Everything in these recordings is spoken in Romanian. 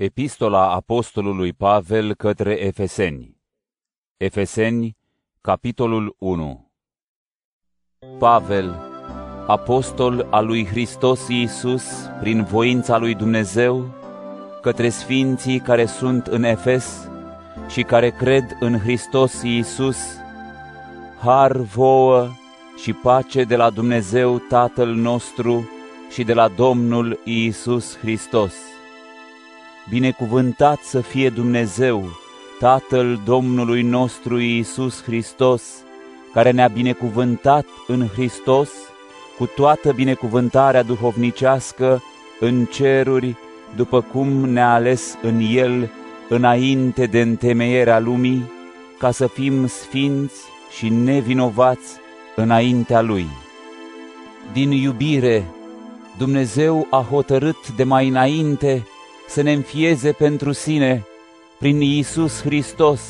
Epistola Apostolului Pavel către Efeseni. Efeseni, capitolul 1 Pavel, apostol al lui Hristos Iisus, prin voința lui Dumnezeu, către sfinții care sunt în Efes și care cred în Hristos Iisus, har vouă și pace de la Dumnezeu Tatăl nostru și de la Domnul Iisus Hristos Binecuvântat să fie Dumnezeu, Tatăl Domnului nostru Iisus Hristos, care ne-a binecuvântat în Hristos cu toată binecuvântarea duhovnicească în ceruri, după cum ne-a ales în El înainte de întemeierea lumii, ca să fim sfinți și nevinovați înaintea Lui. Din iubire, Dumnezeu a hotărât de mai înainte să ne înfieze pentru sine prin Iisus Hristos,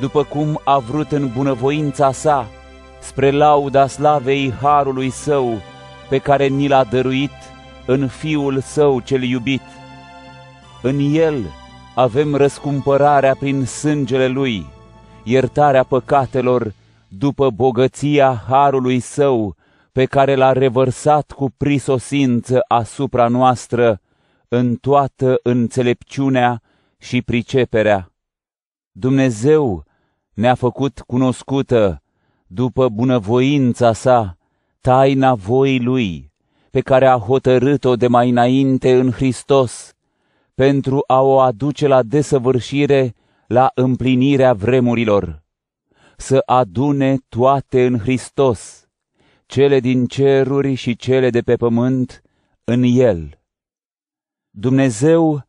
după cum a vrut în bunăvoința sa, spre lauda slavei Harului Său, pe care ni l-a dăruit în Fiul Său cel iubit. În El avem răscumpărarea prin sângele Lui, iertarea păcatelor după bogăția Harului Său, pe care l-a revărsat cu prisosință asupra noastră, în toată înțelepciunea și priceperea. Dumnezeu ne-a făcut cunoscută, după bunăvoința sa, taina voii Lui, pe care a hotărât-o de mai înainte în Hristos, pentru a o aduce la desăvârșire la împlinirea vremurilor, să adune toate în Hristos, cele din ceruri și cele de pe pământ, în El Dumnezeu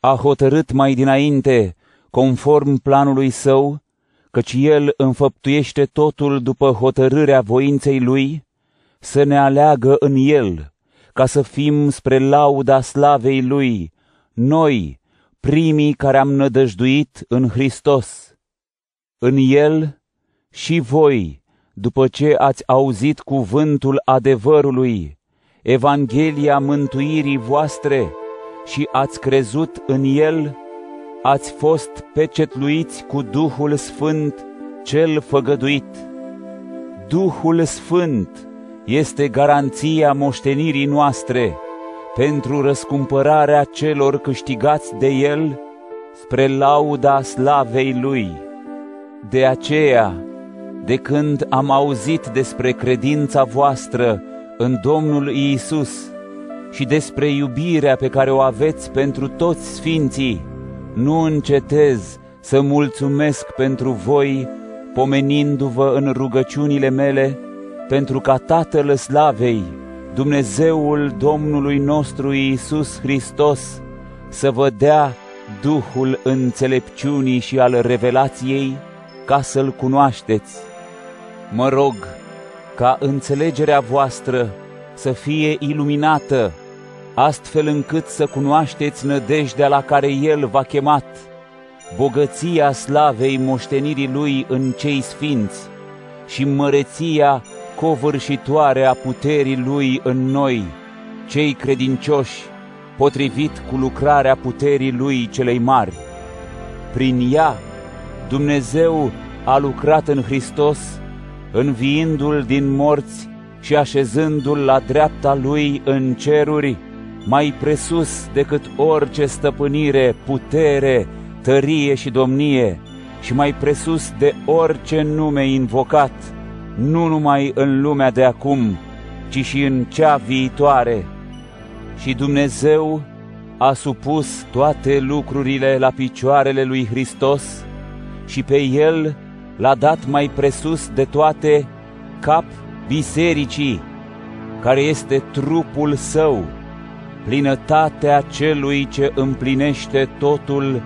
a hotărât mai dinainte, conform planului său, căci El înfăptuiește totul după hotărârea voinței Lui, să ne aleagă în El, ca să fim spre lauda slavei Lui, noi, primii care am nădăjduit în Hristos. În El și voi, după ce ați auzit cuvântul adevărului, Evanghelia mântuirii voastre, și ați crezut în El, ați fost pecetluiți cu Duhul Sfânt cel făgăduit. Duhul Sfânt este garanția moștenirii noastre pentru răscumpărarea celor câștigați de El spre lauda slavei Lui. De aceea, de când am auzit despre credința voastră în Domnul Iisus, și despre iubirea pe care o aveți pentru toți sfinții, nu încetez să mulțumesc pentru voi, pomenindu-vă în rugăciunile mele, pentru ca Tatăl Slavei, Dumnezeul Domnului nostru Iisus Hristos, să vă dea Duhul înțelepciunii și al revelației, ca să-L cunoașteți. Mă rog ca înțelegerea voastră să fie iluminată astfel încât să cunoașteți nădejdea la care El v-a chemat, bogăția slavei moștenirii Lui în cei sfinți și măreția covârșitoare a puterii Lui în noi, cei credincioși, potrivit cu lucrarea puterii Lui celei mari. Prin ea, Dumnezeu a lucrat în Hristos, înviindu-L din morți și așezându-L la dreapta Lui în ceruri, mai presus decât orice stăpânire, putere, tărie și domnie, și mai presus de orice nume invocat, nu numai în lumea de acum, ci și în cea viitoare. Și Dumnezeu a supus toate lucrurile la picioarele lui Hristos și pe El l-a dat mai presus de toate cap bisericii, care este trupul său, plinătatea celui ce împlinește totul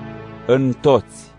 în toți.